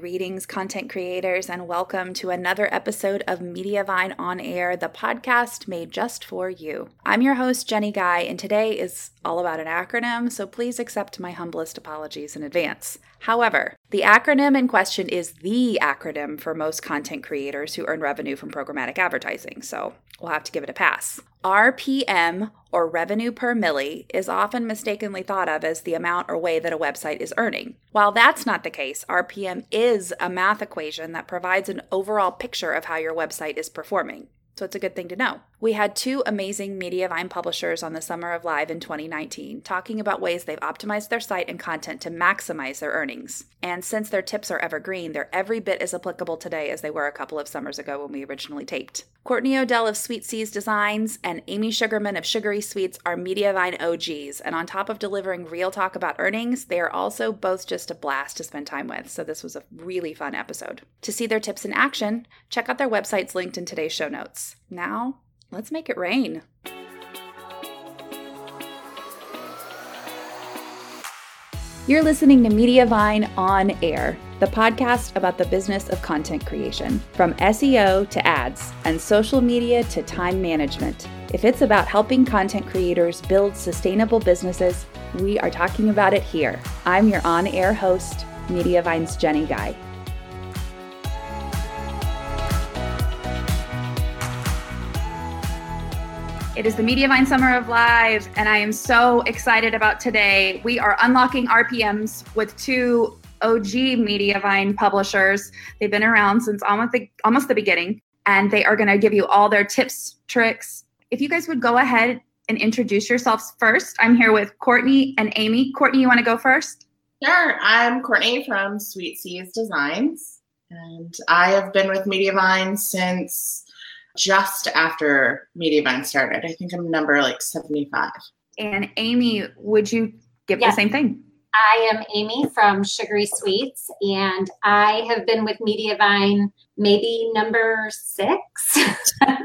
Greetings, content creators, and welcome to another episode of Mediavine On Air, the podcast made just for you. I'm your host, Jenny Guy, and today is all about an acronym, so please accept my humblest apologies in advance. However, the acronym in question is the acronym for most content creators who earn revenue from programmatic advertising, so we'll have to give it a pass. RPM, or revenue per milli, is often mistakenly thought of as the amount or way that a website is earning. While that's not the case, RPM is a math equation that provides an overall picture of how your website is performing. So it's a good thing to know. We had two amazing Mediavine publishers on the Summer of Live in 2019 talking about ways they've optimized their site and content to maximize their earnings. And since their tips are evergreen, they're every bit as applicable today as they were a couple of summers ago when we originally taped. Courtney O'Dell of Sweet C's Designs and Amy Sugarman of Sugary Sweets are Mediavine OGs. And on top of delivering real talk about earnings, they are also both just a blast to spend time with. So this was a really fun episode. To see their tips in action, check out their websites linked in today's show notes. Now, let's make it rain. You're listening to Mediavine On Air, the podcast about the business of content creation, from SEO to ads and social media to time management. If it's about helping content creators build sustainable businesses, we are talking about it here. I'm your on air host, Mediavine's Jenny Guy. It is the Mediavine Summer of Live, and I am so excited about today. We are unlocking RPMs with two OG Mediavine publishers. They've been around since almost the, almost the beginning, and they are going to give you all their tips, tricks. If you guys would go ahead and introduce yourselves first, I'm here with Courtney and Amy. Courtney, you want to go first? Sure. I'm Courtney from Sweet C's Designs, and I have been with Mediavine since just after Mediavine started. I think I'm number like 75. And Amy, would you give Yes. the same thing? I am Amy from Sugary Sweets, and I have been with Mediavine maybe number six,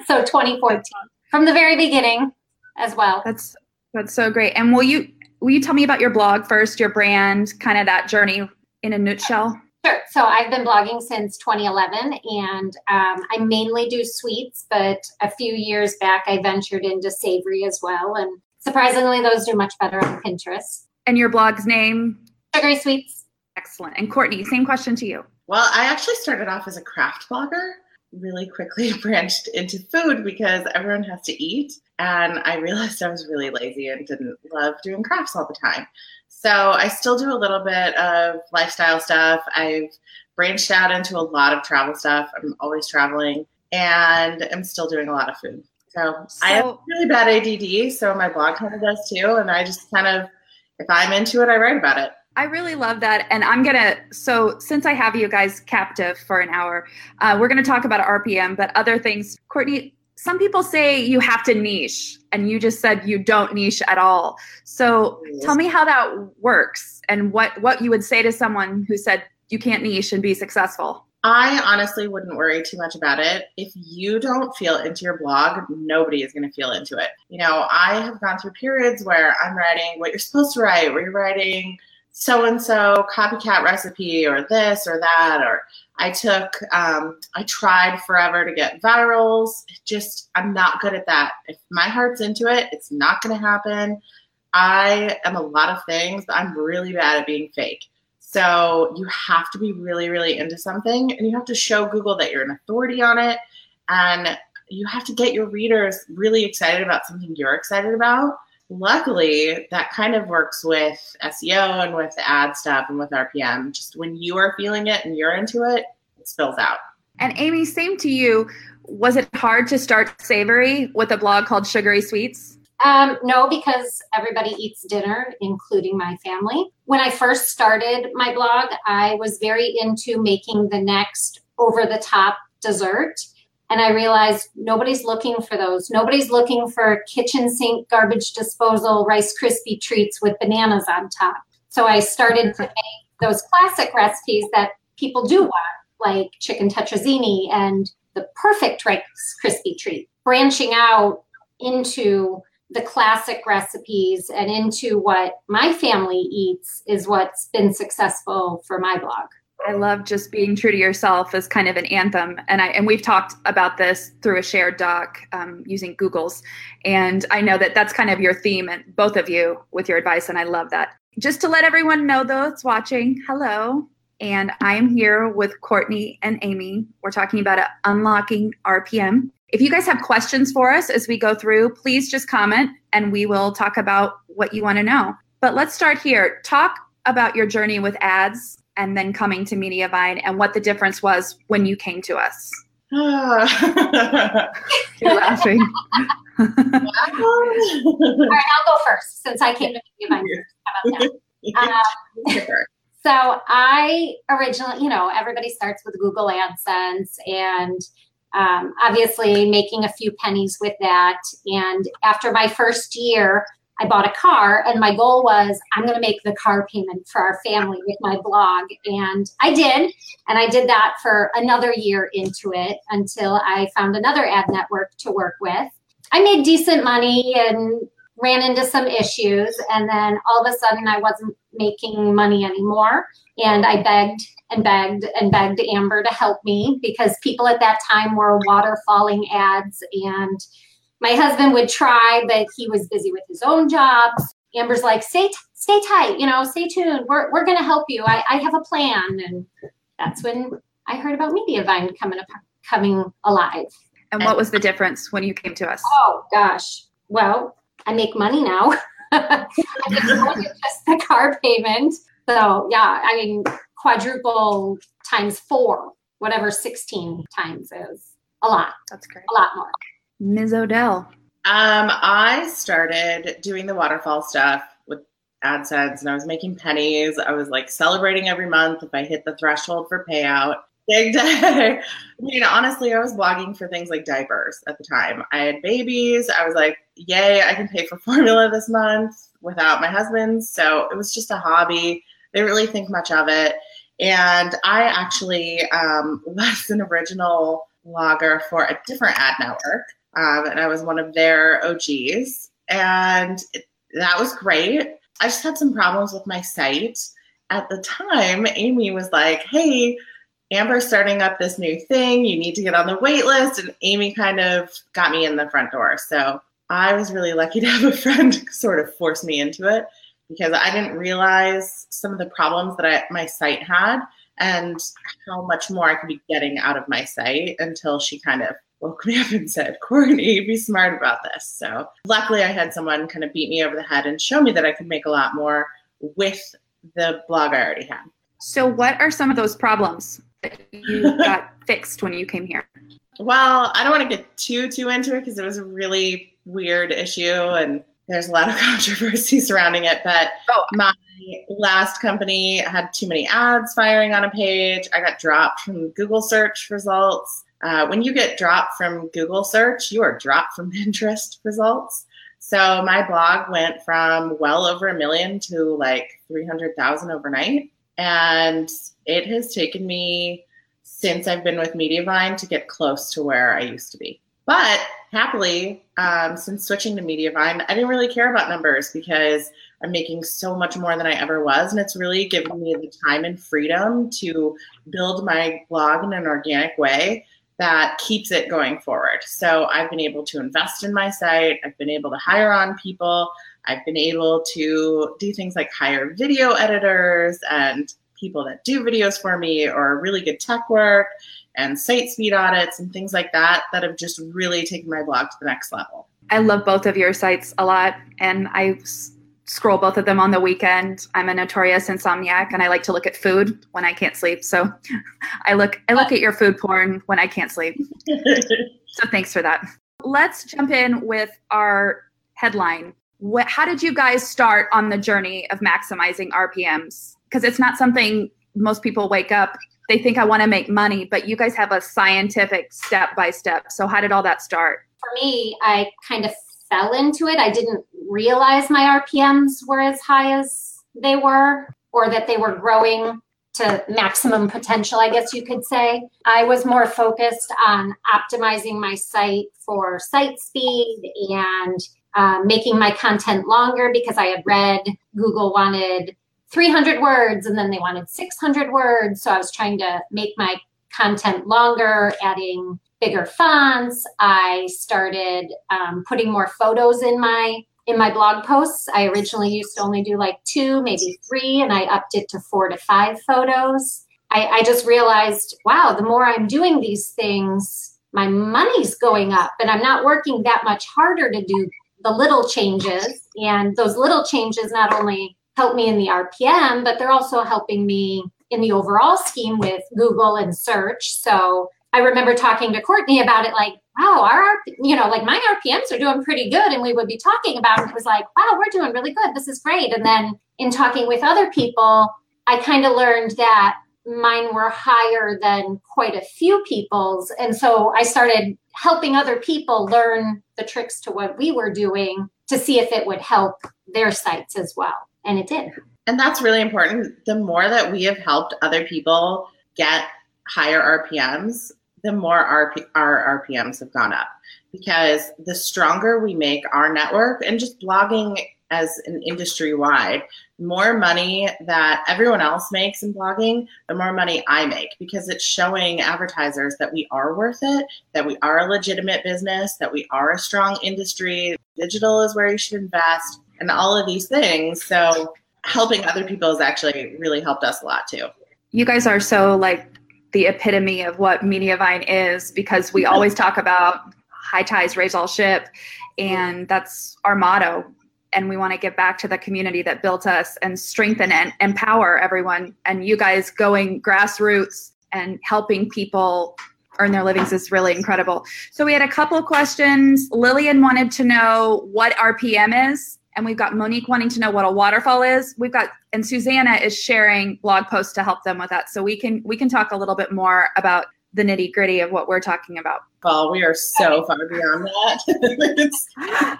so 2014, from the very beginning as well. That's that's so great. And will you will you tell me about your blog first, your brand, kind of that journey in a nutshell? Sure. So I've been blogging since 2011, and um, I mainly do sweets, but a few years back I ventured into savory as well, and surprisingly, those do much better on Pinterest. And your blog's name? Sugary Sweets. Excellent. And Courtney, same question to you. Well, I actually started off as a craft blogger, really quickly branched into food because everyone has to eat. And I realized I was really lazy and didn't love doing crafts all the time. So I still do a little bit of lifestyle stuff. I've branched out into a lot of travel stuff. I'm always traveling and I'm still doing a lot of food. So, I have really bad ADD, so my blog kind of does too. And I just kind of, if I'm into it, I write about it. I really love that. And I'm going to, so since I have you guys captive for an hour, uh, we're going to talk about RPM, but other things. Courtney, some people say you have to niche, and you just said you don't niche at all. So tell me how that works and what, what you would say to someone who said you can't niche and be successful. I honestly wouldn't worry too much about it. If you don't feel into your blog, nobody is going to feel into it. You know, I have gone through periods where I'm writing what you're supposed to write, where you're writing so and so copycat recipe or this or that, or I took, um, I tried forever to get virals. Just, I'm not good at that. If my heart's into it, it's not going to happen. I am a lot of things, but I'm really bad at being fake. So you have to be really, really into something and you have to show Google that you're an authority on it. And you have to get your readers really excited about something you're excited about. Luckily, that kind of works with SEO and with the ad stuff and with RPM. Just when you are feeling it and you're into it, it spills out. And Amy, same to you. Was it hard to start Savory with a blog called Sugary Sweets? Um, no, because everybody eats dinner, including my family. When I first started my blog, I was very into making the next over the top dessert. And I realized nobody's looking for those. Nobody's looking for kitchen sink, garbage disposal, Rice Krispie treats with bananas on top. So I started to make those classic recipes that people do want, like chicken tetrazzini and the perfect Rice Krispie treat. Branching out into the classic recipes and into what my family eats is what's been successful for my blog. I love just being true to yourself as kind of an anthem, and I and we've talked about this through a shared doc um, using Google's, and I know that that's kind of your theme, and both of you with your advice, and I love that. Just to let everyone know, though, that's watching, hello, and I'm here with Courtney and Amy. We're talking about unlocking RPM. If you guys have questions for us as we go through, please just comment, and we will talk about what you want to know. But let's start here. Talk about your journey with ads and then coming to Mediavine and what the difference was when you came to us. You're laughing. All right, I'll go first since I came to Mediavine. How about that? Um, so I originally, you know, everybody starts with Google AdSense and um, obviously making a few pennies with that. And after my first year, I bought a car, and my goal was I'm going to make the car payment for our family with my blog. And I did. And I did that for another year into it until I found another ad network to work with. I made decent money and ran into some issues. And then all of a sudden, I wasn't making money anymore. And I begged and begged and begged Amber to help me because people at that time were waterfalling ads and my husband would try, but he was busy with his own jobs. Amber's like, stay, t- stay tight, you know, stay tuned. We're, we're going to help you. I, I have a plan. And that's when I heard about Mediavine coming up, coming alive. And what was the difference when you came to us? Oh gosh. Well, I make money now. I just the car payment. So yeah, I mean quadruple times four, whatever 16 times is. A lot. That's great. A lot more. Ms. O'Dell? Um, I started doing the waterfall stuff with AdSense and I was making pennies. I was like celebrating every month if I hit the threshold for payout. Big day. I mean, honestly, I was blogging for things like diapers at the time. I had babies. I was like, yay, I can pay for formula this month without my husband. So it was just a hobby. Didn't really think much of it. And I actually um, was an original blogger for a different ad network um, and I was one of their OGs, and it, that was great. I just had some problems with my site. At the time, Amy was like, "Hey, Amber's starting up this new thing. You need to get on the wait list." And Amy kind of got me in the front door. So I was really lucky to have a friend sort of force me into it because I didn't realize some of the problems that I, my site had and how much more I could be getting out of my site until she kind of woke me up and said, Courtney, be smart about this. So luckily I had someone kind of beat me over the head and show me that I could make a lot more with the blog I already had. So what are some of those problems that you got fixed when you came here? Well, I don't want to get too too into it because it was a really weird issue and there's a lot of controversy surrounding it. But oh. my last company had too many ads firing on a page. I got dropped from Google search results. Uh, when you get dropped from Google search, you are dropped from Pinterest results. So my blog went from well over a million to like 300,000 overnight. And it has taken me since I've been with Mediavine to get close to where I used to be. But happily, um, since switching to Mediavine, I didn't really care about numbers because I'm making so much more than I ever was. And it's really given me the time and freedom to build my blog in an organic way that keeps it going forward. So I've been able to invest in my site, I've been able to hire on people, I've been able to do things like hire video editors and people that do videos for me or really good tech work and site speed audits and things like that that have just really taken my blog to the next level. I love both of your sites a lot and I scroll both of them on the weekend. I'm a notorious insomniac and I like to look at food when I can't sleep. So I look I look at your food porn when I can't sleep. so thanks for that. Let's jump in with our headline. What, how did you guys start on the journey of maximizing RPMs? Because it's not something most people wake up they think I want to make money, but you guys have a scientific step by step. So how did all that start? For me, I kind of fell into it. I didn't realize my RPMs were as high as they were, or that they were growing to maximum potential, I guess you could say. I was more focused on optimizing my site for site speed and uh, making my content longer because I had read Google wanted 300 words and then they wanted 600 words. So I was trying to make my content longer, adding bigger fonts. I started um, putting more photos in my in my blog posts. I originally used to only do like two, maybe three, and I upped it to four to five photos. I, I just realized, wow, the more I'm doing these things, my money's going up, and I'm not working that much harder to do the little changes. And those little changes not only help me in the RPM, but they're also helping me in the overall scheme with Google and search. So I remember talking to Courtney about it like, wow, our, you know, like my RPMs are doing pretty good. And we would be talking about it. It was like, wow, we're doing really good. This is great. And then in talking with other people, I kind of learned that mine were higher than quite a few people's. And so I started helping other people learn the tricks to what we were doing to see if it would help their sites as well. And it did. And that's really important. The more that we have helped other people get higher RPMs, the more our, our RPMs have gone up because the stronger we make our network and just blogging as an industry wide, more money that everyone else makes in blogging, the more money I make because it's showing advertisers that we are worth it, that we are a legitimate business, that we are a strong industry. Digital is where you should invest, and all of these things. So, helping other people has actually really helped us a lot too. You guys are so like the epitome of what Mediavine is because we always talk about high ties raise all ship and that's our motto. And we want to give back to the community that built us and strengthen and empower everyone. And you guys going grassroots and helping people earn their livings is really incredible. So we had a couple questions. Lillian wanted to know what rpm is and we've got Monique wanting to know what a waterfall is. We've got and Susanna is sharing blog posts to help them with that. So we can we can talk a little bit more about the nitty gritty of what we're talking about. Well, we are so far beyond that.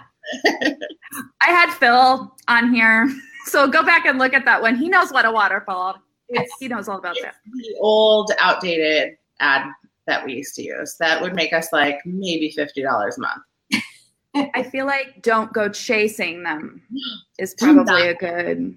I had Phil on here, so go back and look at that one. He knows what a waterfall. It's, he knows all about that. The old, outdated ad that we used to use that would make us like maybe fifty dollars a month. I feel like don't go chasing them is probably a good.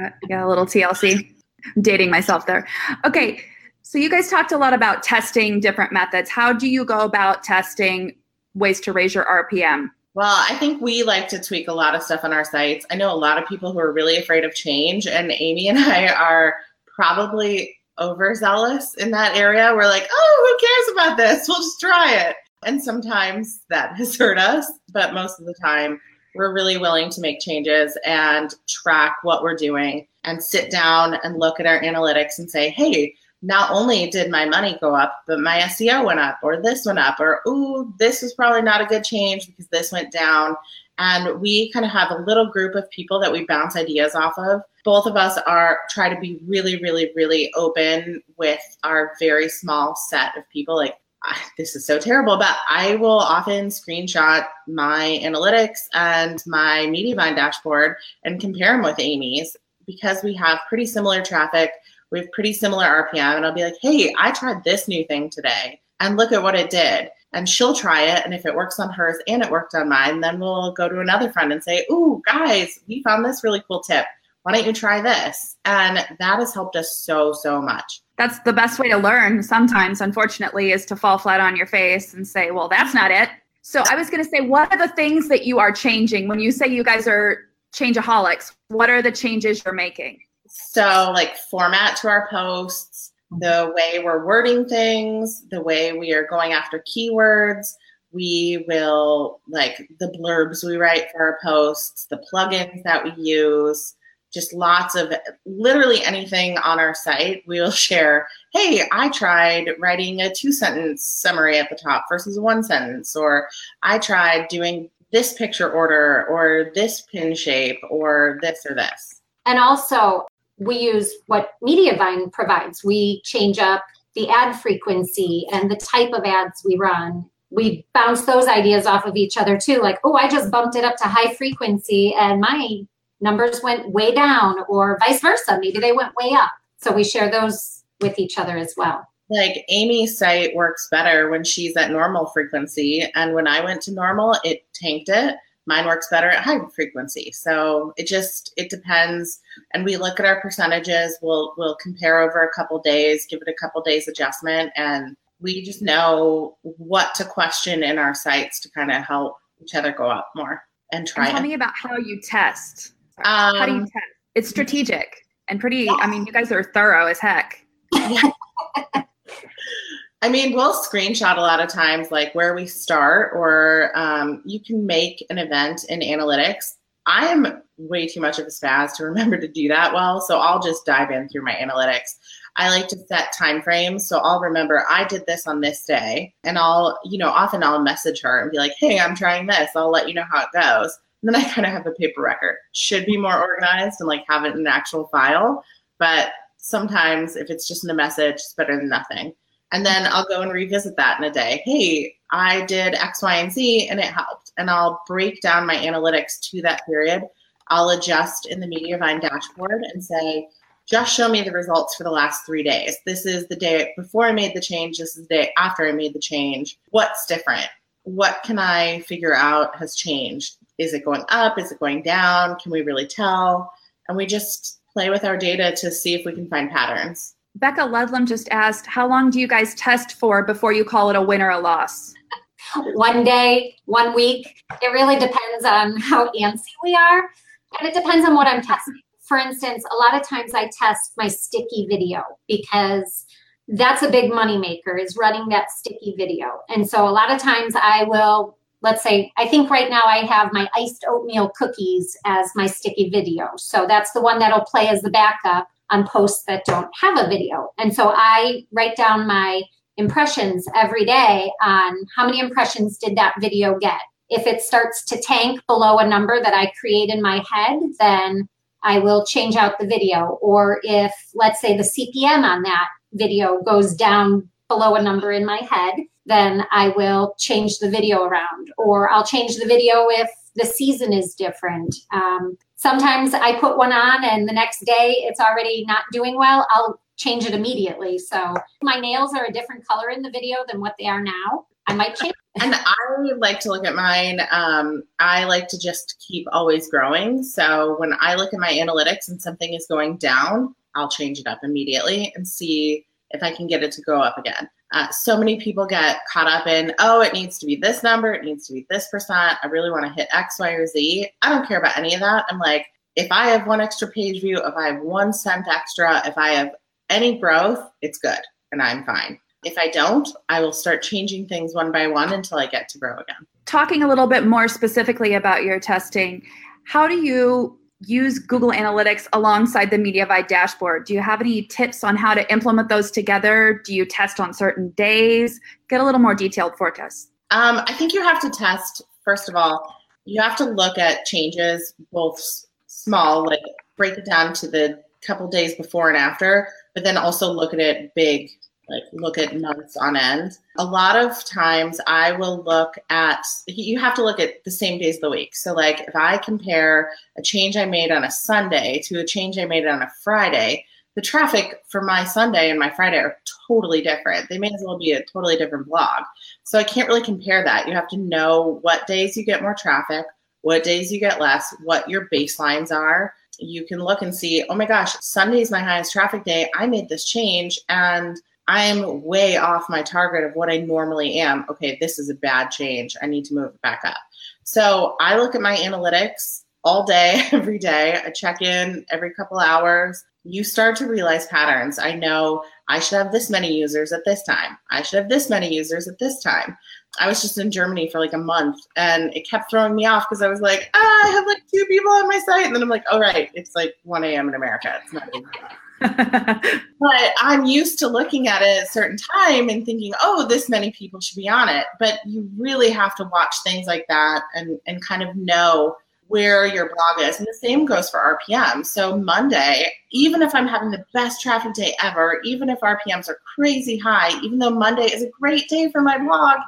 Uh, yeah, a little TLC. I'm dating myself there. Okay, so you guys talked a lot about testing different methods. How do you go about testing ways to raise your RPM? Well, I think we like to tweak a lot of stuff on our sites. I know a lot of people who are really afraid of change, and Amy and I are probably overzealous in that area. We're like, oh, who cares about this? We'll just try it. And sometimes that has hurt us, but most of the time, we're really willing to make changes and track what we're doing and sit down and look at our analytics and say, hey, not only did my money go up, but my SEO went up, or this went up, or ooh, this was probably not a good change because this went down. And we kind of have a little group of people that we bounce ideas off of. Both of us are try to be really, really, really open with our very small set of people. Like this is so terrible, but I will often screenshot my analytics and my Mediavine dashboard and compare them with Amy's because we have pretty similar traffic. We have pretty similar RPM. And I'll be like, hey, I tried this new thing today and look at what it did. And she'll try it. And if it works on hers and it worked on mine, then we'll go to another friend and say, ooh, guys, we found this really cool tip. Why don't you try this? And that has helped us so, so much that's the best way to learn sometimes unfortunately is to fall flat on your face and say well that's not it. So i was going to say what are the things that you are changing? When you say you guys are changeaholics what are the changes you're making? So like format to our posts the way we're wording things the way we are going after keywords. We will like the blurbs we write for our posts the plugins that we use just lots of literally anything on our site. We will share, hey, I tried writing a two sentence summary at the top versus one sentence, or I tried doing this picture order or this pin shape or this or this. And also, we use what Mediavine provides. We change up the ad frequency and the type of ads we run. We bounce those ideas off of each other too. Like, oh, I just bumped it up to high frequency and my numbers went way down or vice versa. Maybe they went way up. So we share those with each other as well. Like Amy's site works better when she's at normal frequency. And when I went to normal, it tanked it. Mine works better at high frequency. So it just it depends. And we look at our percentages. We'll we'll compare over a couple days, give it a couple days adjustment, and we just know what to question in our sites to kind of help each other go up more and try. And tell it. me about how you test. Um, how do you um, test? It's strategic and pretty. Yeah. I mean, you guys are thorough as heck. I mean, we'll screenshot a lot of times, like where we start, or um, you can make an event in analytics. I am way too much of a spaz to remember to do that well, so I'll just dive in through my analytics. I like to set time frames, so I'll remember I did this on this day, and I'll, you know, often I'll message her and be like, "Hey, I'm trying this. I'll let you know how it goes." And then I kind of have a paper record. Should be more organized and like have it in an actual file, but sometimes if it's just in a message, it's better than nothing. And then I'll go and revisit that in a day. Hey, I did X, Y, and Z and it helped. And I'll break down my analytics to that period. I'll adjust in the Mediavine dashboard and say, just show me the results for the last three days. This is the day before I made the change. This is the day after I made the change. What's different? What can I figure out has changed? Is it going up? Is it going down? Can we really tell? And we just play with our data to see if we can find patterns. Becca Ludlam just asked, how long do you guys test for before you call it a win or a loss? one day, one week. It really depends on how antsy we are. And it depends on what I'm testing. For instance, a lot of times I test my sticky video because that's a big money maker is running that sticky video. And so a lot of times I will, let's say, I think right now I have my iced oatmeal cookies as my sticky video. So that's the one that'll play as the backup on posts that don't have a video. And so I write down my impressions every day on how many impressions did that video get. If it starts to tank below a number that I create in my head, then I will change out the video. Or if, let's say, the CPM on that video goes down below a number in my head, then I will change the video around. Or I'll change the video if the season is different. Um, sometimes I put one on and the next day it's already not doing well. I'll change it immediately. So my nails are a different color in the video than what they are now. I might change. and I like to look at mine. Um, I like to just keep always growing. So when I look at my analytics and something is going down, I'll change it up immediately and see if I can get it to go up again. Uh, so many people get caught up in, oh, it needs to be this number, it needs to be this percent. I really want to hit X, Y, or Z. I don't care about any of that. I'm like, if I have one extra page view, if I have one cent extra, if I have any growth, it's good and I'm fine. If I don't, I will start changing things one by one until I get to grow again. Talking a little bit more specifically about your testing, how do you use Google Analytics alongside the Mediavine dashboard? Do you have any tips on how to implement those together? Do you test on certain days? Get a little more detailed forecast. Um, I think you have to test, first of all, you have to look at changes, both small, like break it down to the couple days before and after, but then also look at it big like look at months on end. A lot of times I will look at, you have to look at the same days of the week. So, like if I compare a change I made on a Sunday to a change I made on a Friday, the traffic for my Sunday and my Friday are totally different. They may as well be a totally different blog. So, I can't really compare that. You have to know what days you get more traffic, what days you get less, what your baselines are. You can look and see, oh my gosh, Sunday is my highest traffic day. I made this change and I'm way off my target of what I normally am. Okay, this is a bad change. I need to move it back up. So I look at my analytics all day, every day. I check in every couple hours. You start to realize patterns. I know I should have this many users at this time. I should have this many users at this time. I was just in Germany for like a month and it kept throwing me off because I was like, ah, I have like two people on my site. And then I'm like, oh, right, it's like 1 a.m. in America. It's not but I'm used to looking at it at a certain time and thinking, oh, this many people should be on it. But you really have to watch things like that and, and kind of know where your blog is. And the same goes for RPM. So Monday, even if I'm having the best traffic day ever, even if RPMs are crazy high, even though Monday is a great day for my blog,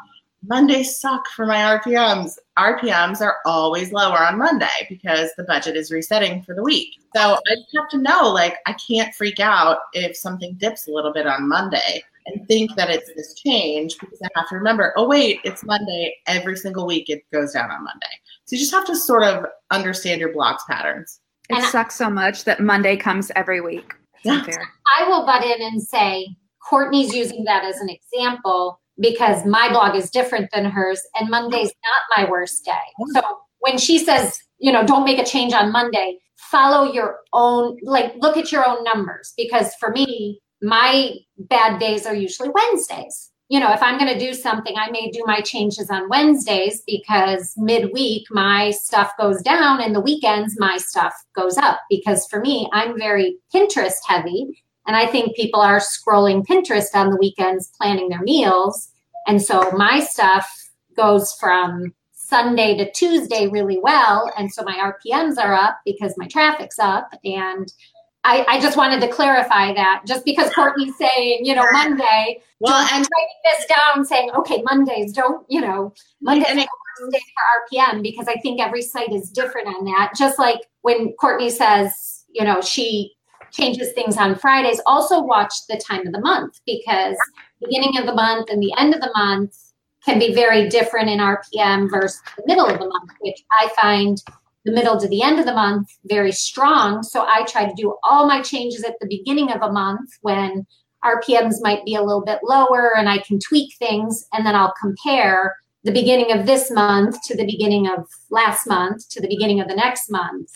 Mondays suck for my RPMs. RPMs are always lower on Monday because the budget is resetting for the week. So I just have to know, like, I can't freak out if something dips a little bit on Monday and think that it's this change because I have to remember, oh, wait, it's Monday. Every single week it goes down on Monday. So you just have to sort of understand your blocks patterns. It And sucks so much that Monday comes every week. Yeah. I will butt in and say Courtney's using that as an example because my blog is different than hers, and Monday's not my worst day. Oh. So when she says, you know, don't make a change on Monday, follow your own, like, look at your own numbers. Because for me, my bad days are usually Wednesdays. You know, if I'm going to do something, I may do my changes on Wednesdays because midweek my stuff goes down and the weekends my stuff goes up. Because for me, I'm very Pinterest heavy. And I think people are scrolling Pinterest on the weekends planning their meals. And so my stuff goes from Sunday to Tuesday really well. And so my RPMs are up because my traffic's up. And I, I just wanted to clarify that just because Courtney's saying, you know, Monday, Well, and writing this down saying, okay, Mondays don't, you know, Mondays and are it the worst day for RPM because I think every site is different on that. Just like when Courtney says, you know, she changes things on Fridays, also watch the time of the month because beginning of the month and the end of the month can be very different in RPM versus the middle of the month, which I find the middle to the end of the month very strong. So I try to do all my changes at the beginning of a month when RPMs might be a little bit lower and I can tweak things and then I'll compare the beginning of this month to the beginning of last month to the beginning of the next month.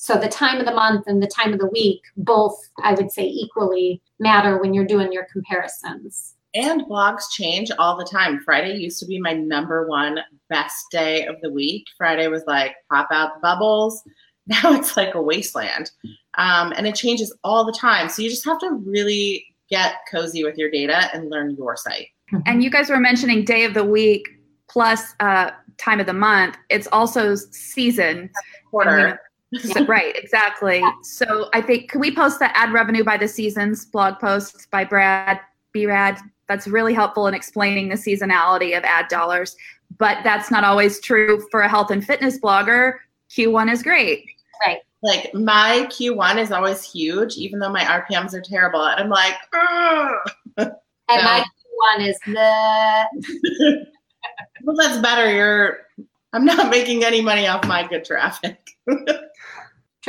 So the time of the month and the time of the week both I would say equally matter when you're doing your comparisons. and blogs change all the time. Friday used to be my number one best day of the week. Friday was like pop out the bubbles. Now it's like a wasteland. Um, and it changes all the time. So you just have to really get cozy with your data and learn your site. And you guys were mentioning day of the week plus uh, time of the month. It's also season. Quarter. So- right, exactly. So I think can we post the ad revenue by the seasons blog post by Brad Brad? That's really helpful in explaining the seasonality of ad dollars. But that's not always true for a health and fitness blogger. Q1 is great. Right. Like my Q1 is always huge, even though my RPMs are terrible. And I'm like, "Ugh." And my Q1 is the well, that's better. You're, I'm not making any money off my good traffic.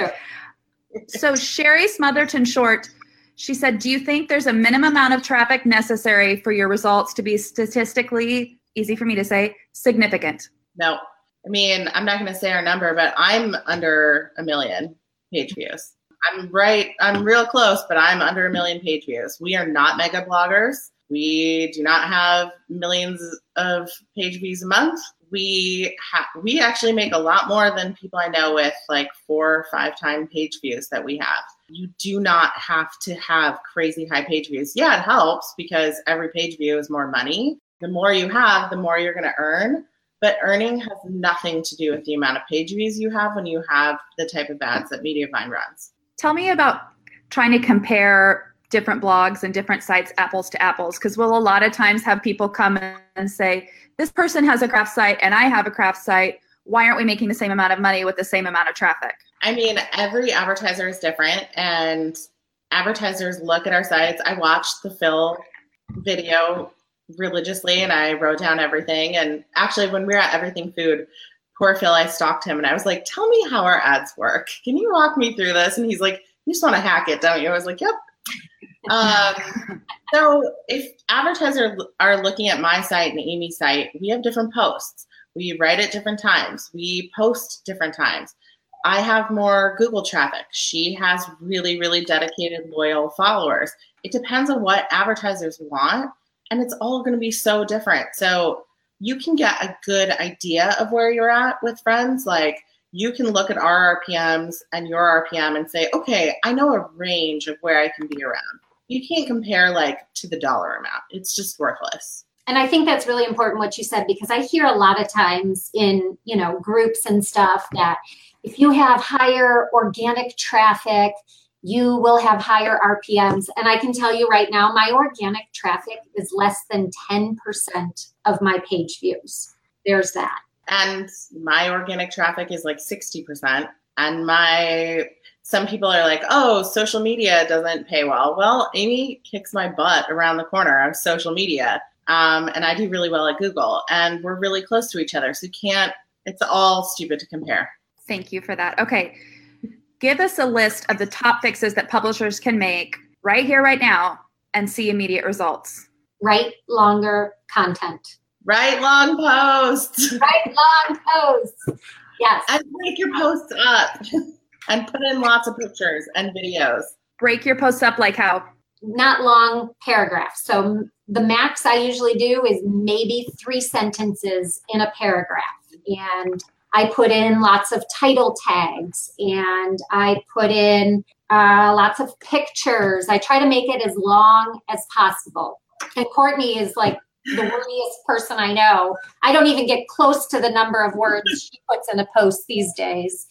true. So Sherry Smotherton Short, she said, "Do you think there's a minimum amount of traffic necessary for your results to be statistically easy for me to say significant?" No, I mean, I'm not going to say our number, but I'm under a million page views. I'm right. I'm real close, but I'm under a million page views. We are not mega bloggers. We do not have millions of page views a month. We ha- we actually make a lot more than people I know with like four or five time page views that we have. You do not have to have crazy high page views. Yeah, it helps because every page view is more money. The more you have, the more you're going to earn. But earning has nothing to do with the amount of page views you have when you have the type of ads that Mediavine runs. Tell me about trying to compare different blogs and different sites apples to apples because we'll a lot of times have people come and say this person has a craft site and I have a craft site. Why aren't we making the same amount of money with the same amount of traffic? I mean, every advertiser is different, and advertisers look at our sites. I watched the Phil video religiously, and I wrote down everything. And actually, when we were at Everything Food, poor Phil, I stalked him, and I was like, "Tell me how our ads work. Can you walk me through this?" And he's like, "You just want to hack it, don't you?" I was like, "Yep." Um, so if advertisers are looking at my site and Amy's site, we have different posts. We write at different times. We post different times. I have more Google traffic. She has really, really dedicated, loyal followers. It depends on what advertisers want, and it's all going to be so different. So you can get a good idea of where you're at with friends. Like you can look at our RPMs and your RPM and say, okay, I know a range of where I can be around. You can't compare like to the dollar amount. It's just worthless. And I think that's really important what you said because I hear a lot of times in, you know, groups and stuff that if you have higher organic traffic, you will have higher RPMs. And I can tell you right now, my organic traffic is less than 10% of my page views. There's that. and my organic traffic is like 60% and my some people are like oh social media doesn't pay well well amy kicks my butt around the corner of social media um, and i do really well at google and we're really close to each other so you can't It's all stupid to compare. Thank you for that. Okay. Give us a list of the top fixes that publishers can make right here, right now, and see immediate results. Write longer content. Write long posts. Write long posts. Yes. And break your posts up and put in lots of pictures and videos. Break your posts up like how? Not long paragraphs. So the max I usually do is maybe three sentences in a paragraph. And I put in lots of title tags and I put in uh, lots of pictures. I try to make it as long as possible. And Courtney is like the wordiest person I know. I don't even get close to the number of words she puts in a post these days.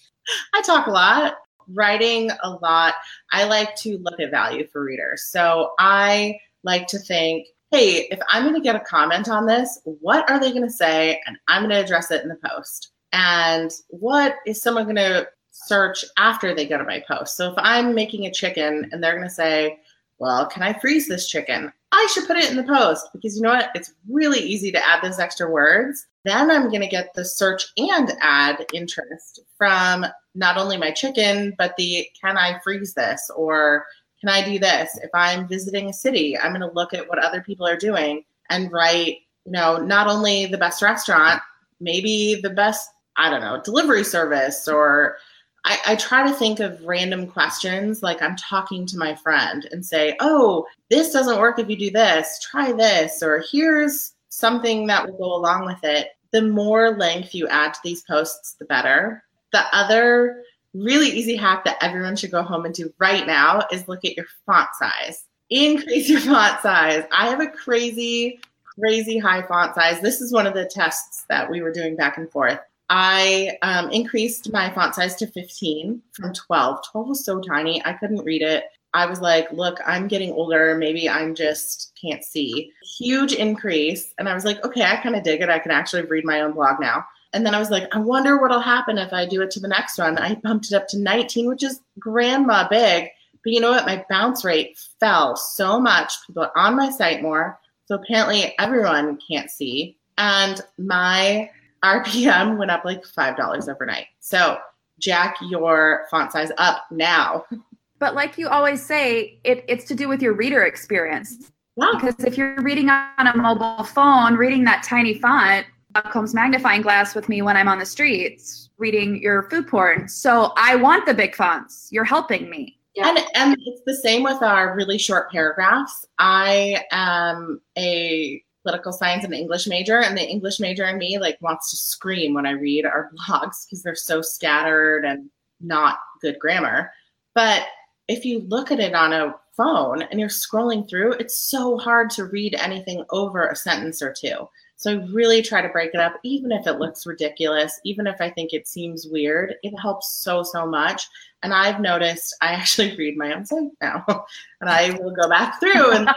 I talk a lot, writing a lot. I like to look at value for readers. So I like to think, hey, if I'm going to get a comment on this, what are they going to say? And I'm going to address it in the post. And what is someone going to search after they go to my post? So if I'm making a chicken and they're going to say, well, can I freeze this chicken? I should put it in the post because you know what? It's really easy to add those extra words. Then I'm going to get the search and ad interest from not only my chicken, but the can I freeze this or can I do this? If I'm visiting a city, I'm going to look at what other people are doing and write, you know, not only the best restaurant, maybe the best, I don't know, delivery service or I, I, try to think of random questions like I'm talking to my friend and say, oh, this doesn't work if you do this, try this, or here's something that will go along with it. The more length you add to these posts, the better. The other really easy hack that everyone should go home and do right now is look at your font size. Increase your font size. I have a crazy, crazy high font size. This is one of the tests that we were doing back and forth. I um, increased my font size to 15 from 12. 12 was so tiny, I couldn't read it. I was like, look, I'm getting older. Maybe I'm just can't see. Huge increase. And I was like, okay, I kind of dig it. I can actually read my own blog now. And then I was like, I wonder what'll happen if I do it to the next one. I bumped it up to 19, which is grandma big. But you know what? My bounce rate fell so much. People are on my site more. So apparently everyone can't see. And my RPM went up like $5 overnight. So jack your font size up now. But like you always say, it, it's to do with your reader experience. Yeah. Because if you're reading on a mobile phone, reading that tiny font, comes magnifying glass with me when I'm on the streets reading your food porn. So I want the big fonts. You're helping me. Yeah. And and it's the same with our really short paragraphs. I am a political science and English major, and the English major in me like wants to scream when I read our blogs because they're so scattered and not good grammar. But if you look at it on a phone and you're scrolling through, it's so hard to read anything over a sentence or two. So I really try to break it up, even if it looks ridiculous, even if I think it seems weird. It helps so, so much. And I've noticed I actually read my own site now, and I will go back through and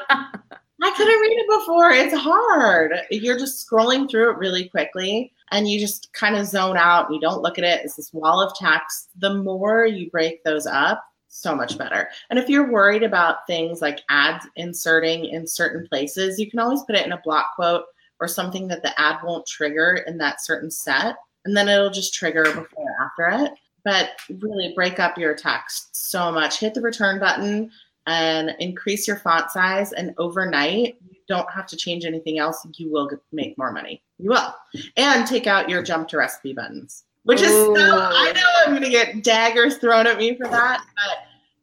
I couldn't read it before. It's hard. You're just scrolling through it really quickly and you just kind of zone out you don't look at it. It's this wall of text. The more you break those up, so much better. And if you're worried about things like ads inserting in certain places, you can always put it in a block quote or something that the ad won't trigger in that certain set. And then it'll just trigger before or after it. But really break up your text so much. Hit the return button and increase your font size. And overnight, you don't have to change anything else. You will make more money. You will. And take out your jump to recipe buttons, which is so, I know I'm going to get daggers thrown at me for that. But,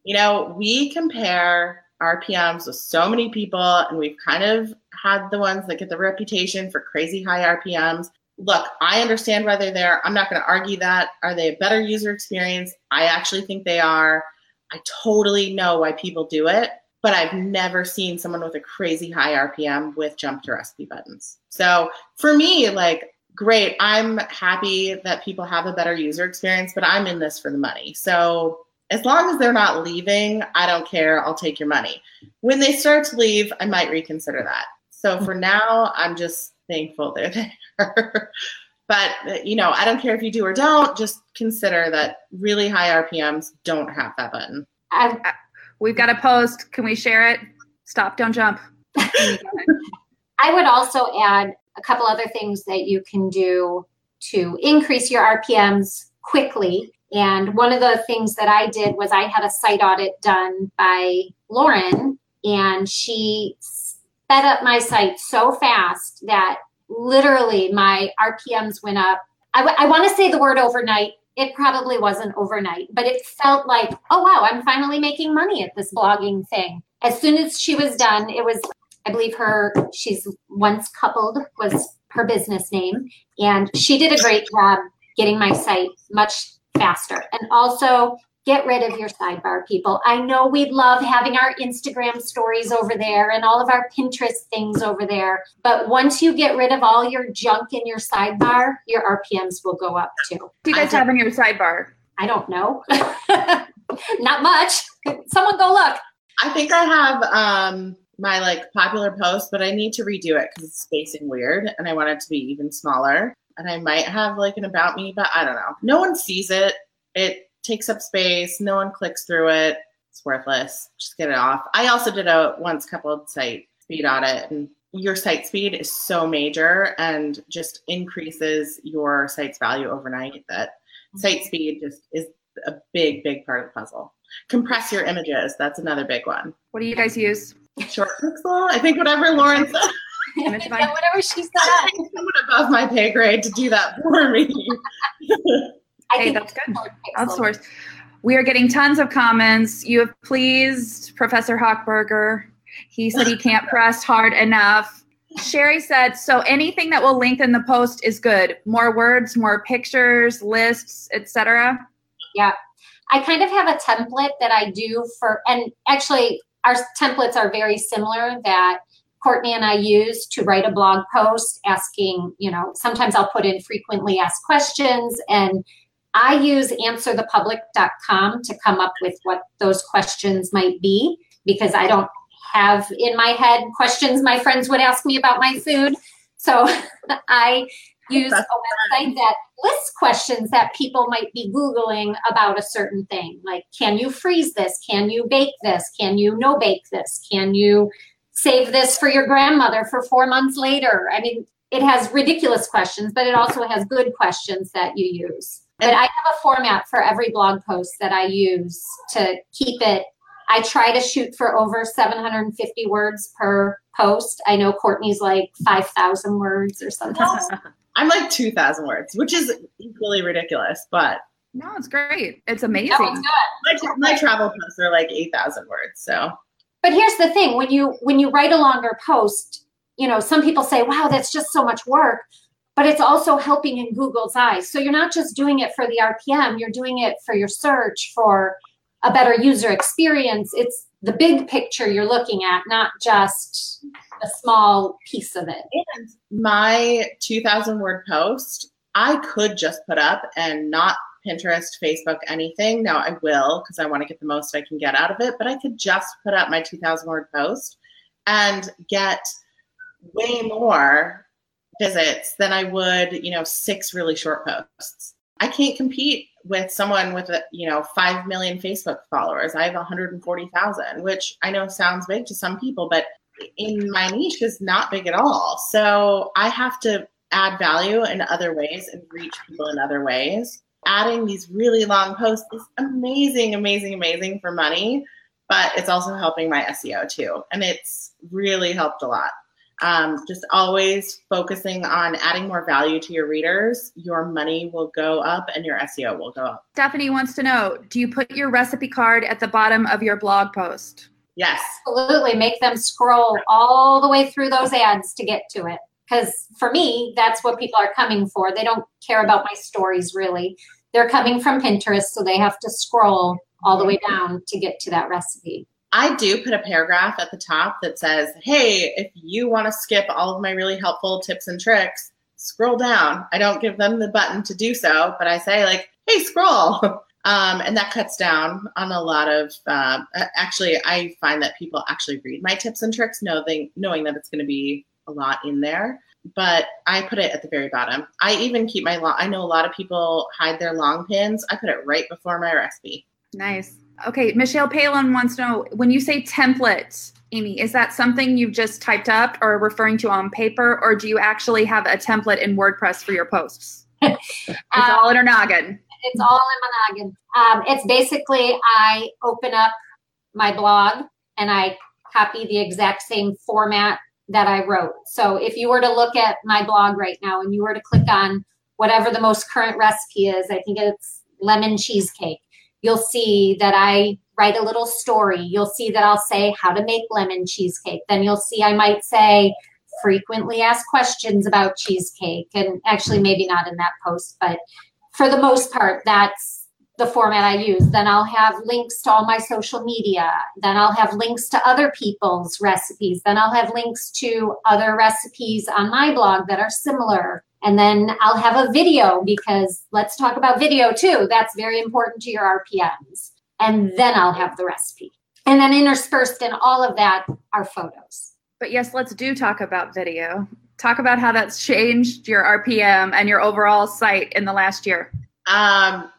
you know, we compare RPMs with so many people, and we've kind of had the ones that get the reputation for crazy high RPMs. Look, I understand why they're there. I'm not going to argue that. Are they a better user experience? I actually think they are. I totally know why people do it, but I've never seen someone with a crazy high RPM with jump to recipe buttons. So for me, like, great, I'm happy that people have a better user experience, but I'm in this for the money. So as long as they're not leaving, I don't care. I'll take your money. When they start to leave, I might reconsider that. So for now, I'm just thankful they're there. But you know, I don't care if you do or don't. Just consider that really high RPMs don't have that button. I, we've got a post. Can we share it? Stop, don't jump. I would also add a couple other things that you can do to increase your RPMs quickly. And one of the things that I did was I had a site audit done by Lauren, and she sped up my site so fast that literally my RPMs went up. I, w- I want to say the word overnight. It probably wasn't overnight, but it felt like, oh, wow, I'm finally making money at this blogging thing. As soon as she was done, it was, I believe her, she's once coupled was her business name. And she did a great job getting my site much faster. And also, get rid of your sidebar, people. I know we love having our Instagram stories over there and all of our Pinterest things over there. But once you get rid of all your junk in your sidebar, your RPMs will go up too. What do you guys have in your sidebar? I don't know. Not much. Someone go look. I think I have um my like popular post, but I need to redo it because it's spacing weird and I want it to be even smaller. And I might have like an about me, but I don't know. No one sees it. It takes up space. No one clicks through it. It's worthless. Just get it off. I also did a once coupled site speed audit and your site speed is so major and just increases your site's value overnight that mm-hmm. site speed just is a big, big part of the puzzle. Compress your images. That's another big one. What do you guys use? Short pixel. I think whatever Lauren said. yeah, whatever she said. I think someone above my pay grade to do that for me. I hey, that's good. Outsource. We are getting tons of comments. You have pleased Professor Hochberger. He said he can't press hard enough. Sherry said, so anything that will lengthen the post is good. More words, more pictures, lists, etc. Yeah. I kind of have a template that I do for, and actually, our templates are very similar that Courtney and I use to write a blog post asking, you know, sometimes I'll put in frequently asked questions and I use answerthepublic.com to come up with what those questions might be because I don't have in my head questions my friends would ask me about my food. So I use a website that lists questions that people might be Googling about a certain thing. Like, can you freeze this? Can you bake this? Can you no bake this? Can you save this for your grandmother for four months later? I mean, it has ridiculous questions, but it also has good questions that you use. But I have a format for every blog post that I use to keep it. I try to shoot for over 750 words per post. I know Courtney's like 5,000 words or something. I'm like 2,000 words, which is equally ridiculous, but. No, it's great. It's amazing. No, it's my, my travel posts are like 8,000 words, so. But here's the thing: when you when you write a longer post, you know, some people say, "Wow, that's just so much work." But it's also helping in Google's eyes. So you're not just doing it for the RPM, you're doing it for your search, for a better user experience. It's the big picture you're looking at, not just a small piece of it. And my 2000 word post, I could just put up and not Pinterest, Facebook, anything. Now I will because I want to get the most I can get out of it, but I could just put up my 2000 word post and get way more visits than I would, you know, six really short posts. I can't compete with someone with, a, you know, 5 million Facebook followers. I have 140,000, which I know sounds big to some people, but in my niche is not big at all. So I have to add value in other ways and reach people in other ways. Adding these really long posts is amazing, amazing, amazing for money, but it's also helping my SEO too. And it's really helped a lot um, just always focusing on adding more value to your readers, your money will go up and your SEO will go up. Stephanie wants to know Do you put your recipe card at the bottom of your blog post? Yes. Absolutely. Make them scroll all the way through those ads to get to it. Because for me, that's what people are coming for. They don't care about my stories really. They're coming from Pinterest, so they have to scroll all the way down to get to that recipe. I do put a paragraph at the top that says, hey, if you want to skip all of my really helpful tips and tricks, scroll down. I don't give them the button to do so, but I say, like, hey, scroll. Um, and that cuts down on a lot of. Uh, actually, I find that people actually read my tips and tricks, knowing knowing that it's going to be a lot in there. But I put it at the very bottom. I even keep my long. I know a lot of people hide their long pins. I put it right before my recipe. Nice. Okay, Michelle Palin wants to know when you say template, Amy, is that something you've just typed up or referring to on paper, or do you actually have a template in WordPress for your posts? it's um, all in her noggin. It's all in my noggin. Um, it's basically I open up my blog and I copy the exact same format that I wrote. So if you were to look at my blog right now and you were to click on whatever the most current recipe is, I think it's lemon cheesecake, you'll see that I write a little story. You'll see that I'll say how to make lemon cheesecake. Then you'll see I might say frequently asked questions about cheesecake. And actually, maybe not in that post, but for the most part, that's the format I use. Then I'll have links to all my social media. Then I'll have links to other people's recipes. Then I'll have links to other recipes on my blog that are similar. And then I'll have a video because let's talk about video too. That's very important to your RPMs. And then I'll have the recipe. And then interspersed in all of that are photos. But yes, let's do talk about video. Talk about how that's changed your RPM and your overall site in the last year. Um,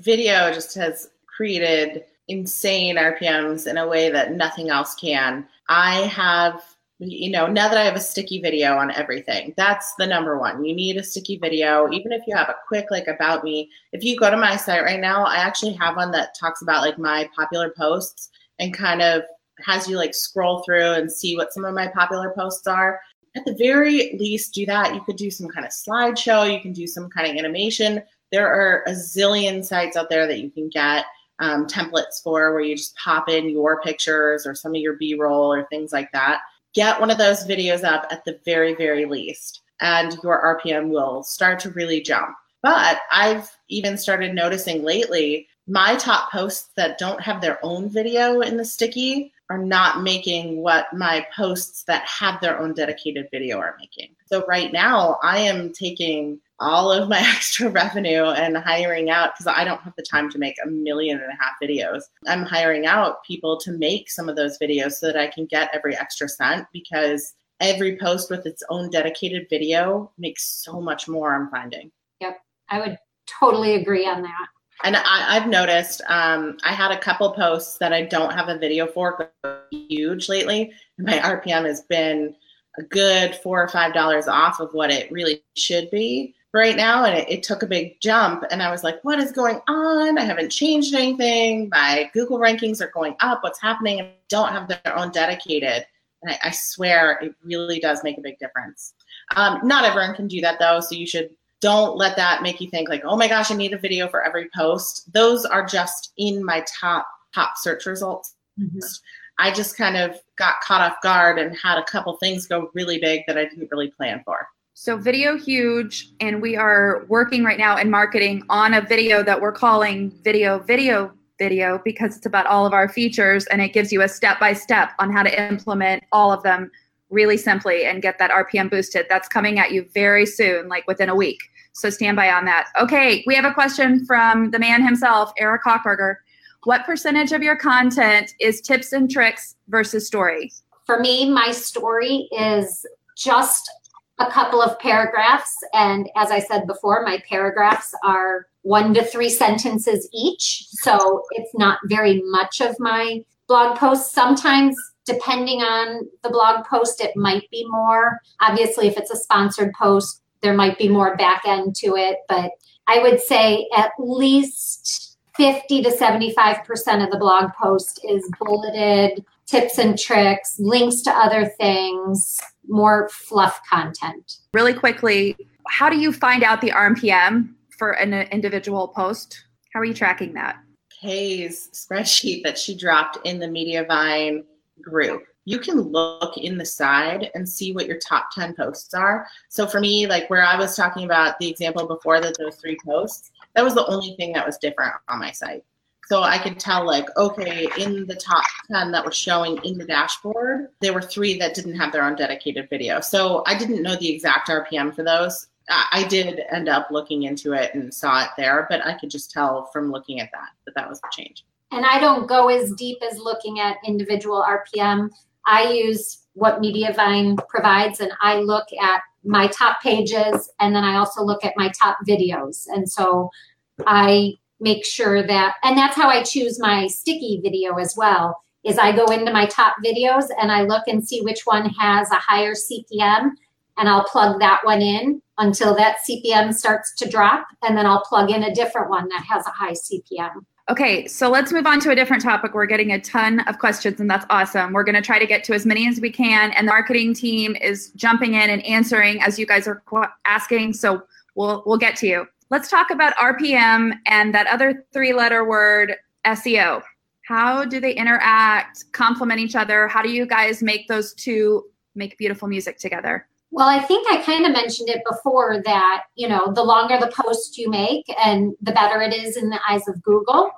video just has created insane RPMs in a way that nothing else can. I have you know, now that I have a sticky video on everything, that's the number one. You need a sticky video, even if you have a quick like about me. If you go to my site right now, I actually have one that talks about like my popular posts and kind of has you like scroll through and see what some of my popular posts are. At the very least, do that. You could do some kind of slideshow, you can do some kind of animation. There are a zillion sites out there that you can get um, templates for where you just pop in your pictures or some of your B roll or things like that get one of those videos up at the very, very least, and your RPM will start to really jump. But I've even started noticing lately my top posts that don't have their own video in the sticky are not making what my posts that have their own dedicated video are making. So right now I am taking all of my extra revenue and hiring out because I don't have the time to make a million and a half videos. I'm hiring out people to make some of those videos so that I can get every extra cent because every post with its own dedicated video makes so much more, I'm finding. Yep, I would totally agree on that. And I, have noticed um, I had a couple posts that I don't have a video for huge lately. My RPM has been a good four or five dollars off of what it really should be right now and it, it, took a big jump and i was like what is going on? I haven't changed anything. My google rankings are going up. What's happening? I don't have their own dedicated. And I, I swear it really does make a big difference. Um, not everyone can do that though so you should don't let that make you think like oh my gosh i need a video for every post. Those are just in my top top search results. Mm-hmm. i just kind of got caught off guard and had a couple things go really big that i didn't really plan for so, video huge, and we are working right now in marketing on a video that we're calling Video Video Video because it's about all of our features and it gives you a step by step on how to implement all of them really simply and get that RPM boosted. That's coming at you very soon, like within a week. So, stand by on that. Okay, we have a question from the man himself, Eric Hochberger. What percentage of your content is tips and tricks versus story? For me, my story is just a couple of paragraphs. And as I said before, my paragraphs are one to three sentences each. So it's not very much of my blog post. Sometimes, depending on the blog post, it might be more. Obviously, if it's a sponsored post, there might be more back end to it. But I would say at least 50 to 75% of the blog post is bulleted tips and tricks, links to other things, more fluff content. Really quickly, how do you find out the RPM for an individual post? How are you tracking that? Kay's spreadsheet that she dropped in the Mediavine group. You can look in the side and see what your top 10 posts are. So for me, like where I was talking about the example before that those three posts, that was the only thing that was different on my site. So I could tell, like, okay, in the top 10 that were showing in the dashboard, there were three that didn't have their own dedicated video. So I didn't know the exact RPM for those. I did end up looking into it and saw it there, but I could just tell from looking at that that that was the change. And I don't go as deep as looking at individual RPM. I use what Mediavine provides and I look at my top pages and then I also look at my top videos. And so I make sure that, and that's how I choose my sticky video as well, is I go into my top videos and I look and see which one has a higher CPM and I'll plug that one in until that CPM starts to drop, and then I'll plug in a different one that has a high CPM. Okay, so let's move on to a different topic. We're getting a ton of questions, and that's awesome. We're going to try to get to as many as we can, and the marketing team is jumping in and answering as you guys are asking. So we'll we'll get to you. Let's talk about RPM and that other three-letter word, SEO. How do they interact, complement each other? How do you guys make those two make beautiful music together? Well, I think I kind of mentioned it before that, you know, the longer the post you make and the better it is in the eyes of Google,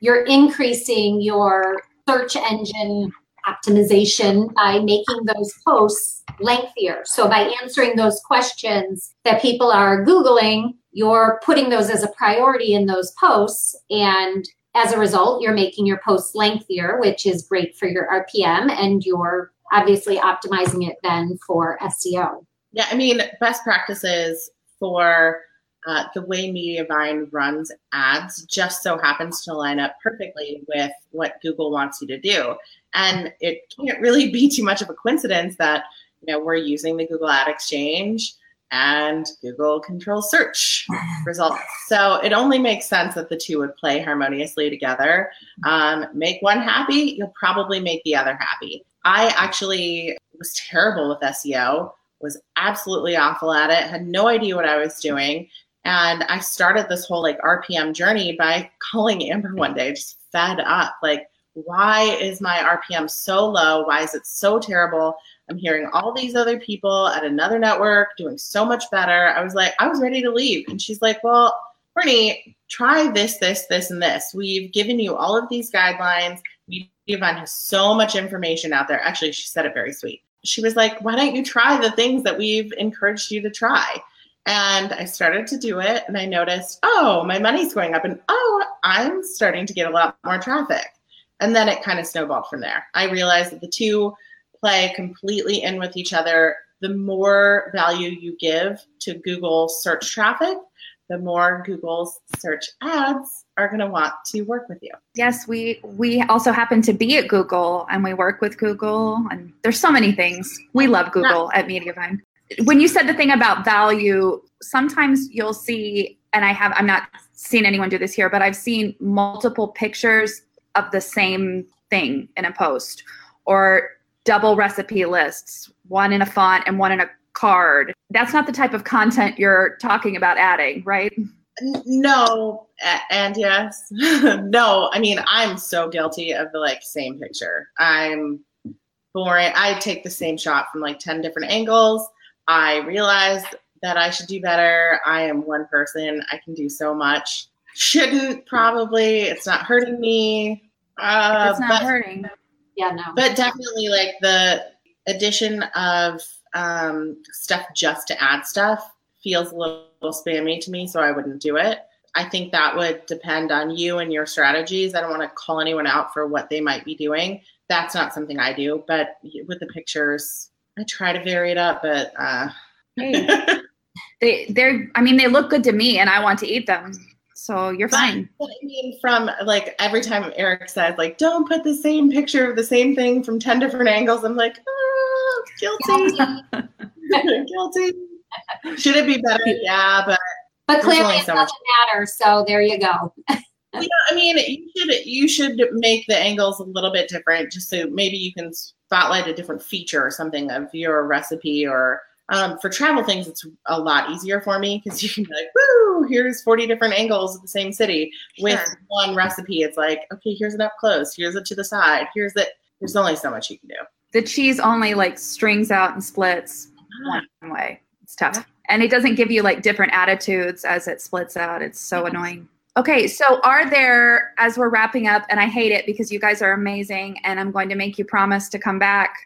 you're increasing your search engine optimization by making those posts lengthier. So by answering those questions that people are Googling, you're putting those as a priority in those posts. And as a result, you're making your posts lengthier, which is great for your RPM and you're obviously optimizing it then for SEO. Yeah, I mean, best practices for uh, the way Mediavine runs ads just so happens to line up perfectly with what Google wants you to do. And it can't really be too much of a coincidence that you know we're using the Google Ad Exchange and Google control search results. So it only makes sense that the two would play harmoniously together. Um, make one happy, you'll probably make the other happy. I actually was terrible with SEO, was absolutely awful at it, had no idea what I was doing. And I started this whole like RPM journey by calling Amber one day, just fed up. Like, why is my RPM so low? Why is it so terrible? I'm hearing all these other people at another network doing so much better. I was like, I was ready to leave. And she's like, Well, Brittany, try this, this, this, and this. We've given you all of these guidelines. Mediavine has so much information out there. Actually, she said it very sweet. She was like, Why don't you try the things that we've encouraged you to try? And I started to do it and I noticed, oh, my money's going up and oh, I'm starting to get a lot more traffic. And then it kind of snowballed from there. I realized that the two play completely in with each other. The more value you give to Google search traffic, the more Google's search ads are going to want to work with you. Yes, we we also happen to be at Google and we work with Google and there's so many things. We love Google yeah. at Mediavine. When you said the thing about value, sometimes you'll see and I have I'm not seeing anyone do this here, but I've seen multiple pictures of the same thing in a post or double recipe lists, one in a font and one in a card. That's not the type of content you're talking about adding, right? No, and yes. no, I mean, I'm so guilty of the like same picture. I'm boring. I take the same shot from like 10 different angles. I realize that I should do better. I am one person. I can do so much. Shouldn't probably. It's not hurting me. Uh, it's not but, hurting yeah, no. But definitely like the addition of um, stuff just to add stuff feels a little, little spammy to me, so I wouldn't do it. I think that would depend on you and your strategies. I don't want to call anyone out for what they might be doing. That's not something I do. But with the pictures, I try to vary it up. But uh... hey, they they're I mean they look good to me, and I want to eat them. So you're fine. But, I mean, from like every time Eric says, like, don't put the same picture of the same thing from 10 different angles, I'm like, oh, guilty. guilty. Should it be better? Yeah, but. But clearly it so doesn't matter. So there you go. yeah, I mean, you should you should make the angles a little bit different, just so maybe you can spotlight a different feature or something of your recipe or um, for travel things, it's a lot easier for me because you can be like, woo, here's 40 different angles of the same city. With sure. one recipe, it's like, okay, here's it up close, here's it to the side, here's it. There's only so much you can do. The cheese only like strings out and splits ah. one way. It's tough. And it doesn't give you like different attitudes as it splits out. It's so annoying. Okay, so are there, as we're wrapping up, and I hate it because you guys are amazing, and I'm going to make you promise to come back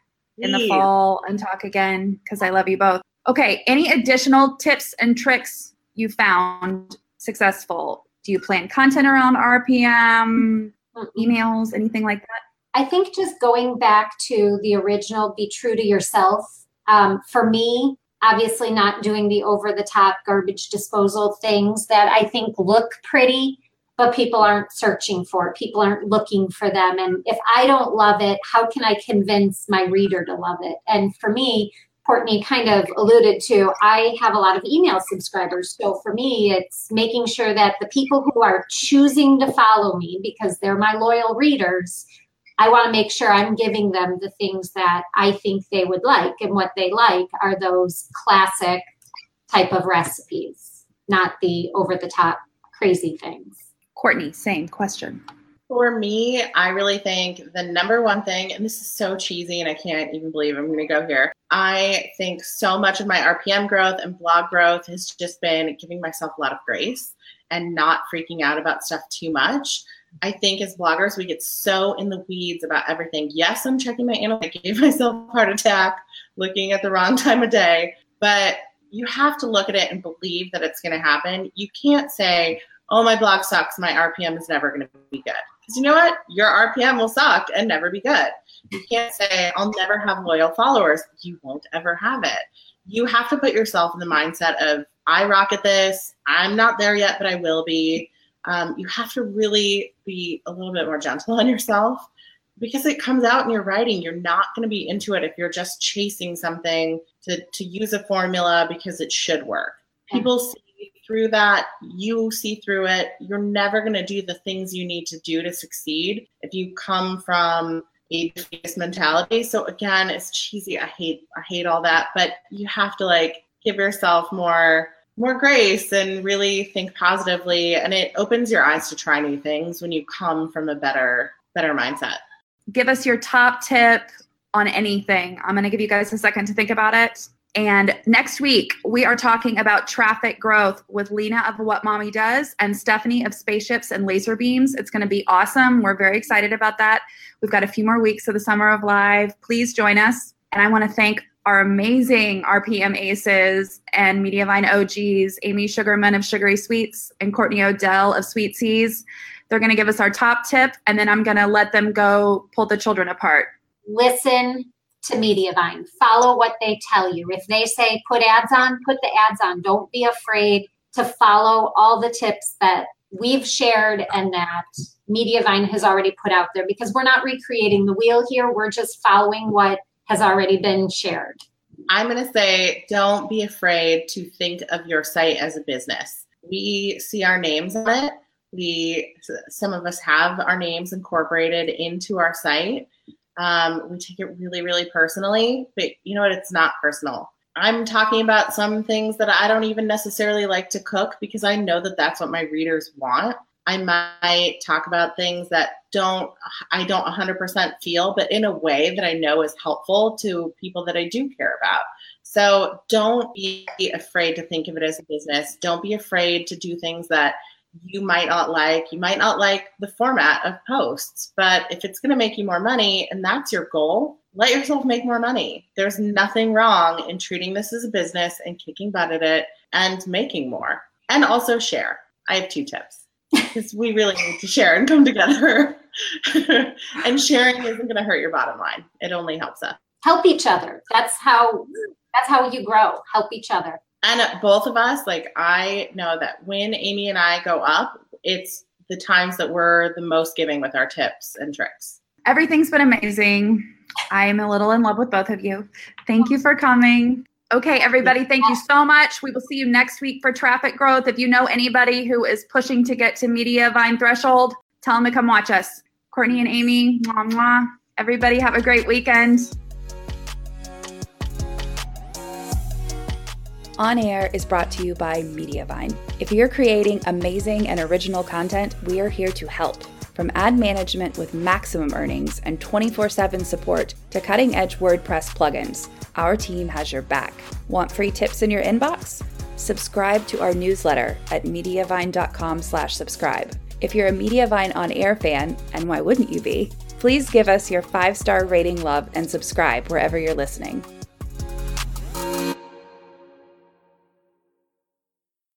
in the fall and talk again because I love you both. Okay, any additional tips and tricks you found successful? Do you plan content around RPM, emails, anything like that? I think just going back to the original, be true to yourself. Um, for me, obviously not doing the over the top garbage disposal things that I think look pretty but people aren't searching for it. People aren't looking for them. And if I don't love it, how can I convince my reader to love it? And for me, Courtney kind of alluded to, I have a lot of email subscribers. So for me, it's making sure that the people who are choosing to follow me because they're my loyal readers, I want to make sure I'm giving them the things that I think they would like. And what they like are those classic type of recipes, not the over the top crazy things. Courtney, same question. For me, I really think the number one thing, and this is so cheesy and I can't even believe I'm going to go here. I think so much of my RPM growth and blog growth has just been giving myself a lot of grace and not freaking out about stuff too much. I think as bloggers, we get so in the weeds about everything. Yes, I'm checking my email. I gave myself a heart attack looking at the wrong time of day, but you have to look at it and believe that it's going to happen. You can't say, oh, my blog sucks. My RPM is never going to be good. Because you know what? Your RPM will suck and never be good. You can't say, I'll never have loyal followers. You won't ever have it. You have to put yourself in the mindset of, I rock at this. I'm not there yet, but I will be. Um, you have to really be a little bit more gentle on yourself because it comes out in your writing. You're not going to be into it if you're just chasing something to, to use a formula because it should work. People see through that, you see through it. You're never going to do the things you need to do to succeed if you come from a defeatist mentality. So again, it's cheesy. I hate I hate all that, but you have to like give yourself more more grace and really think positively and it opens your eyes to try new things when you come from a better better mindset. Give us your top tip on anything. I'm going to give you guys a second to think about it. And next week, we are talking about traffic growth with Lena of What Mommy Does and Stephanie of Spaceships and Laser Beams. It's going to be awesome. We're very excited about that. We've got a few more weeks of the Summer of Live. Please join us. And I want to thank our amazing RPM aces and Mediavine OGs, Amy Sugarman of Sugary Sweets and Courtney O'Dell of Sweet C's. They're going to give us our top tip, and then I'm going to let them go pull the children apart. Listen to Mediavine. Follow what they tell you. If they say put ads on, put the ads on. Don't be afraid to follow all the tips that we've shared and that Mediavine has already put out there because we're not recreating the wheel here. We're just following what has already been shared. I'm going to say don't be afraid to think of your site as a business. We see our names on it. We some of us have our names incorporated into our site um, we take it really, really personally, but you know what? It's not personal. I'm talking about some things that I don't even necessarily like to cook because I know that that's what my readers want. I might talk about things that don't I don't 100% feel, but in a way that I know is helpful to people that I do care about. So don't be afraid to think of it as a business. Don't be afraid to do things that you might not like. You might not like the format of posts, but if it's going to make you more money and that's your goal, let yourself make more money. There's nothing wrong in treating this as a business and kicking butt at it and making more. And also share. I have two tips because we really need to share and come together. and sharing isn't going to hurt your bottom line. It only helps us. Help each other. That's how that's how you grow. Help each other and uh, both of us, like I know that when Amy and I go up, it's the times that we're the most giving with our tips and tricks. Everything's been amazing. I'm a little in love with both of you. Thank you for coming. Okay, everybody, thank you so much. We will see you next week for traffic growth. If you know anybody who is pushing to get to Mediavine threshold, tell them to come watch us. Courtney and Amy, mwah, mwah. everybody have a great weekend. On Air is brought to you by Mediavine. If you're creating amazing and original content, we are here to help. From ad management with maximum earnings and 24 7 support to cutting edge WordPress plugins, our team has your back. Want free tips in your inbox? Subscribe to our newsletter at mediavine.com slash subscribe. If you're a Mediavine on air fan, and why wouldn't you be, please give us your five star rating love and subscribe wherever you're listening.